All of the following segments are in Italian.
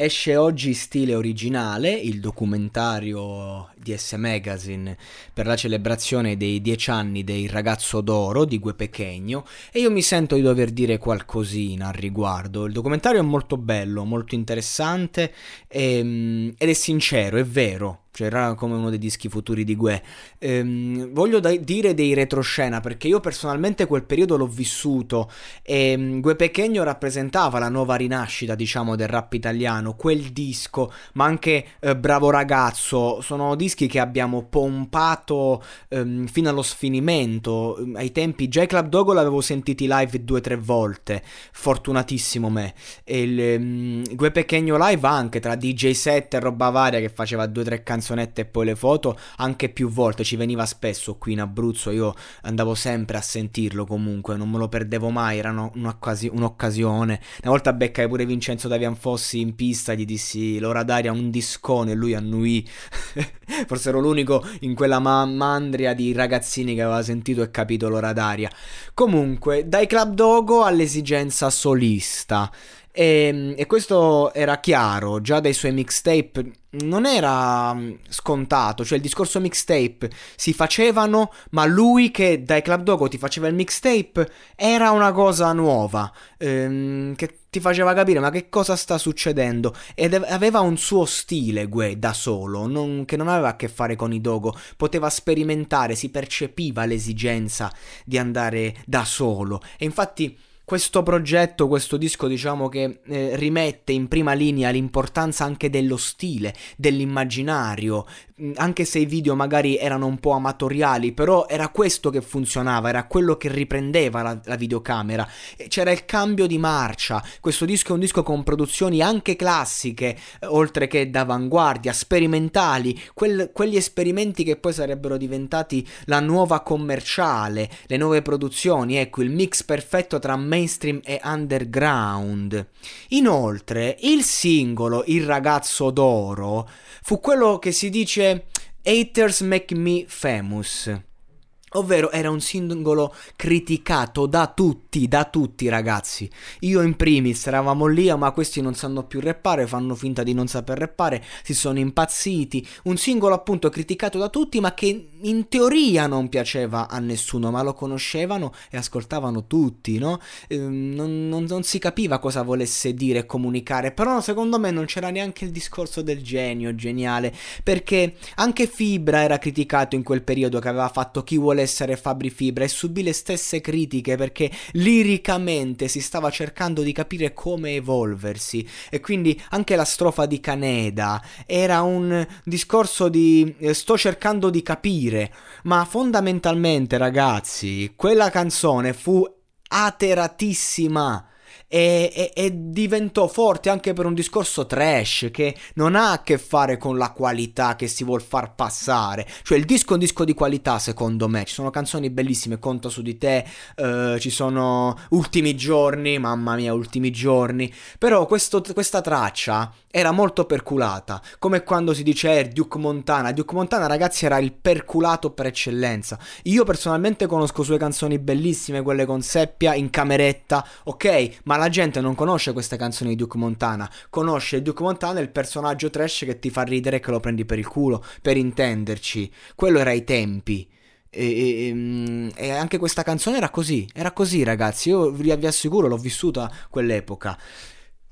Esce oggi stile originale, il documentario di S Magazine per la celebrazione dei dieci anni del ragazzo d'oro di Gue Pechegno e io mi sento di dover dire qualcosina al riguardo. Il documentario è molto bello, molto interessante e, ehm, ed è sincero, è vero, era come uno dei dischi futuri di Gue. Ehm, voglio da- dire dei retroscena perché io personalmente quel periodo l'ho vissuto e um, Gue Pechegno rappresentava la nuova rinascita, diciamo, del rap italiano, quel disco, ma anche eh, Bravo ragazzo, sono dischi che abbiamo pompato um, fino allo sfinimento. Ai tempi i Club Dogo l'avevo sentiti live due o tre volte, fortunatissimo me. E il um, Gue Pechegno live anche tra DJ set e roba varia che faceva due o tre canzoni canzonette e poi le foto anche più volte, ci veniva spesso qui in Abruzzo, io andavo sempre a sentirlo comunque, non me lo perdevo mai, era un'occasi- un'occasione. Una volta beccai pure Vincenzo Davian Fossi in pista, gli dissi l'ora d'aria un discone e lui annuì. Forse ero l'unico in quella ma- mandria di ragazzini che aveva sentito e capito l'ora d'aria. Comunque, dai Club Dogo all'esigenza solista. E, ehm, e, questo era chiaro già dai suoi mixtape. Non era mm, scontato, cioè il discorso mixtape si facevano, ma lui che dai Club Dogo ti faceva il mixtape era una cosa nuova, ehm, che ti faceva capire ma che cosa sta succedendo ed aveva un suo stile Gue da solo, non, che non aveva a che fare con i Dogo, poteva sperimentare, si percepiva l'esigenza di andare da solo e infatti questo progetto, questo disco, diciamo che eh, rimette in prima linea l'importanza anche dello stile, dell'immaginario, mm, anche se i video magari erano un po' amatoriali, però era questo che funzionava, era quello che riprendeva la, la videocamera. C'era il cambio di marcia. Questo disco è un disco con produzioni anche classiche, eh, oltre che d'avanguardia, sperimentali, quel, quegli esperimenti che poi sarebbero diventati la nuova commerciale, le nuove produzioni, ecco il mix perfetto tra mainstream e underground. Inoltre, il singolo Il ragazzo d'oro fu quello che si dice Haters make me famous. Ovvero era un singolo criticato da tutti, da tutti ragazzi. Io in primis eravamo lì, ma questi non sanno più rappare, fanno finta di non saper rappare, si sono impazziti. Un singolo appunto criticato da tutti, ma che in teoria non piaceva a nessuno, ma lo conoscevano e ascoltavano tutti, no? Ehm, non, non, non si capiva cosa volesse dire e comunicare, però secondo me non c'era neanche il discorso del genio, geniale, perché anche Fibra era criticato in quel periodo che aveva fatto chi vuole essere Fabri Fibra e subì le stesse critiche perché liricamente si stava cercando di capire come evolversi. E quindi anche la strofa di Caneda era un discorso di eh, sto cercando di capire, ma fondamentalmente ragazzi, quella canzone fu ateratissima e, e, e, diventò forte anche per un discorso trash che non ha a che fare con la qualità che si vuol far passare. Cioè il disco è un disco di qualità secondo me, ci sono canzoni bellissime, Conto su di te, eh, ci sono Ultimi giorni, mamma mia, Ultimi giorni, però questo, questa traccia era molto perculata, come quando si dice eh, Duke Montana. Duke Montana ragazzi era il perculato per eccellenza. Io personalmente conosco sue canzoni bellissime, quelle con Seppia in cameretta, ok, ma la gente non conosce queste canzoni di Duke Montana, conosce Duke Montana il personaggio trash che ti fa ridere e che lo prendi per il culo, per intenderci. Quello era ai tempi. E, e, ehm, e, anche questa canzone era così, era così ragazzi, io vi, vi assicuro l'ho vissuta quell'epoca.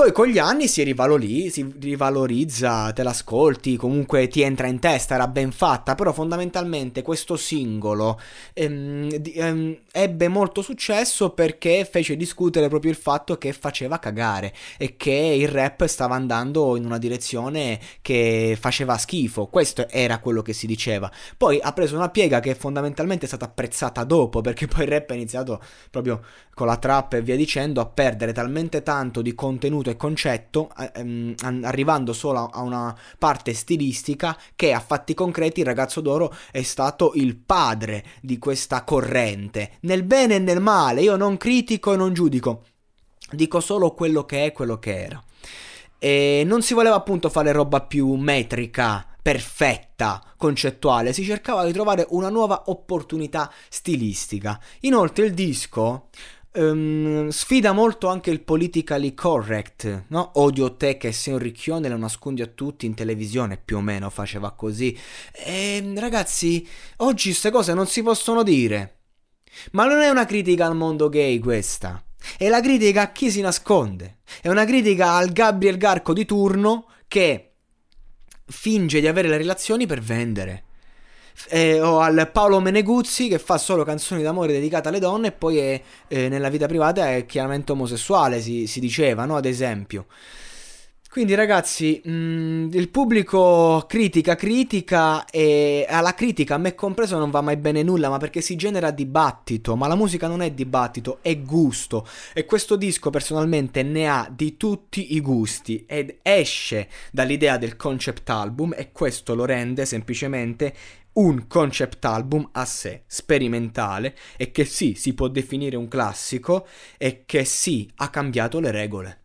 Poi con gli anni si, rivalori, si rivalorizza, te l'ascolti, comunque ti entra in testa, era ben fatta, però fondamentalmente questo singolo ehm, ehm, ebbe molto successo perché fece discutere proprio il fatto che faceva cagare e che il rap stava andando in una direzione che faceva schifo, questo era quello che si diceva. Poi ha preso una piega che fondamentalmente è stata apprezzata dopo perché poi il rap è iniziato proprio con la trap e via dicendo a perdere talmente tanto di contenuto e concetto, ehm, arrivando solo a una parte stilistica, che a fatti concreti il ragazzo d'oro è stato il padre di questa corrente, nel bene e nel male. Io non critico e non giudico, dico solo quello che è, quello che era. E non si voleva appunto fare roba più metrica, perfetta, concettuale, si cercava di trovare una nuova opportunità stilistica. Inoltre il disco Um, sfida molto anche il politically correct, no? Odio te che sei un ricchione, lo nascondi a tutti in televisione, più o meno faceva così. E ehm, ragazzi, oggi queste cose non si possono dire. Ma non è una critica al mondo gay questa. È la critica a chi si nasconde. È una critica al Gabriel Garco di turno che finge di avere le relazioni per vendere eh, o al Paolo Meneguzzi che fa solo canzoni d'amore dedicate alle donne e poi è, eh, nella vita privata è chiaramente omosessuale, si, si diceva, no? Ad esempio. Quindi ragazzi, mh, mm, il pubblico critica, critica e alla critica, a me compreso, non va mai bene nulla, ma perché si genera dibattito, ma la musica non è dibattito, è gusto. E questo disco personalmente ne ha di tutti i gusti ed esce dall'idea del concept album e questo lo rende semplicemente un concept album a sé, sperimentale e che sì, si può definire un classico e che sì, ha cambiato le regole.